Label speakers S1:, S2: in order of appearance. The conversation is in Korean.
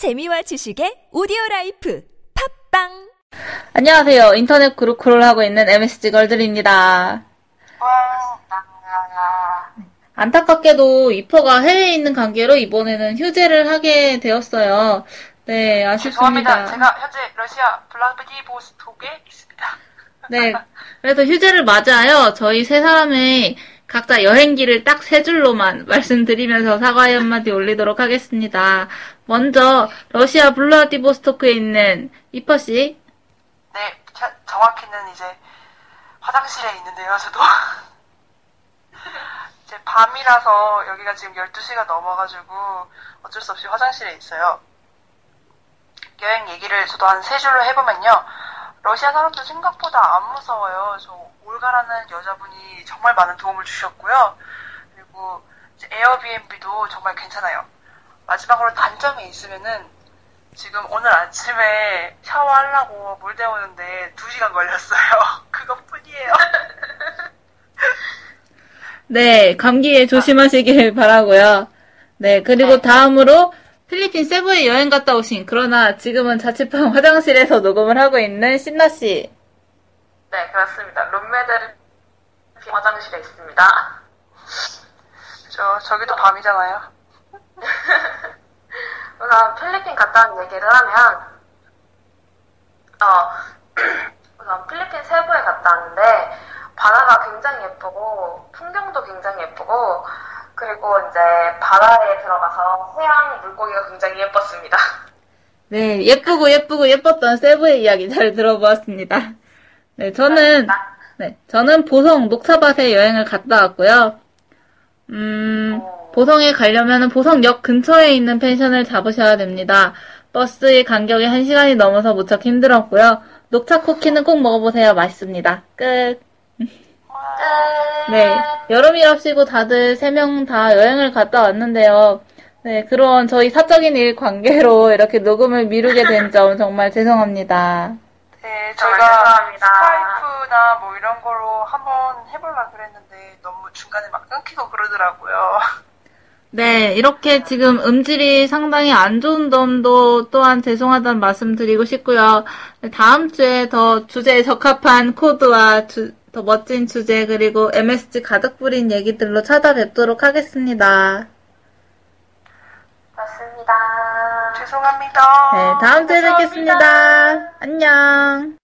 S1: 재미와 지식의 오디오 라이프 팟빵
S2: 안녕하세요. 인터넷 그룹 크롤 하고 있는 MSG 걸들입니다. 안타깝게도 이퍼가 해외에 있는 관계로 이번에는 휴재를 하게 되었어요. 네, 아쉽습니다.
S3: 죄송합니다. 제가 현재 러시아 블라디보스톡에 있습니다.
S2: 네, 그래서 휴재를 맞이하여 저희 세 사람의 각자 여행기를 딱 세 줄로만 말씀드리면서 사과의 한마디 올리도록 하겠습니다. 먼저 러시아 블라디보스토크에 있는 이퍼 씨,
S3: 네, 자- 정확히는 이제 화장실에 있는데요, 저도. 이제 밤이라서 여기가 지금 12시가 넘어가지고 어쩔 수 없이 화장실에 있어요. 여행 얘기를 저도 한 세 줄로 해보면요. 러시아 사람들 생각보다 안 무서워요. 저 올가라는 여자분이 정말 많은 도움을 주셨고요. 그리고 에어비앤비도 정말 괜찮아요. 마지막으로 단점이 있으면은 지금 오늘 아침에 샤워하려고 물 데우는데 2시간 걸렸어요. 그것뿐이에요.
S2: 네, 감기에 조심하시길 바라고요. 네, 그리고 다음으로 필리핀 세부에 여행 갔다 오신 그러나 지금은 자취방 화장실에서 녹음을 하고 있는 신나 씨.
S4: 네, 그렇습니다. 룸메들 화장실에 있습니다.
S3: 저, 저기도 밤이잖아요.
S4: 우선 필리핀 갔다 온 얘기를 하면, 어, 우선 필리핀 세부에 갔다 왔는데, 바다가 굉장히 예쁘고, 풍경도 굉장히 예쁘고, 그리고 이제 바다에 들어가서 해양 물고기가 굉장히 예뻤습니다.
S2: 네, 예쁘고 예쁘고 예뻤던 세부의 이야기 잘 들어보았습니다. 네, 저는, 네, 저는 보성 녹차밭에 여행을 갔다 왔고요. 음, 보성에 가려면 보성역 근처에 있는 펜션을 잡으셔야 됩니다. 버스의 간격이 1시간이 넘어서 무척 힘들었고요. 녹차 쿠키는 꼭 먹어보세요. 맛있습니다. 끝. 네, 여름이랍시고 다들 세 명 다 여행을 갔다 왔는데요. 네, 그런 저희 사적인 일 관계로 이렇게 녹음을 미루게 된 점 정말 죄송합니다.
S3: 네, 저희가. 스카이프나 뭐 이런 거로 한번 해보려 그랬는데 너무 중간에 막 끊기고 그러더라고요.
S2: 네, 이렇게 지금 음질이 상당히 안 좋은 점도 또한 죄송하다는 말씀 드리고 싶고요. 네, 다음 주에 더 주제에 적합한 코드와 주- 더 멋진 주제 그리고 MSG 가득 뿌린 얘기들로 찾아뵙도록 하겠습니다.
S4: 맞습니다.
S3: 죄송합니다.
S2: 네, 다음 주에 뵙겠습니다. 안녕.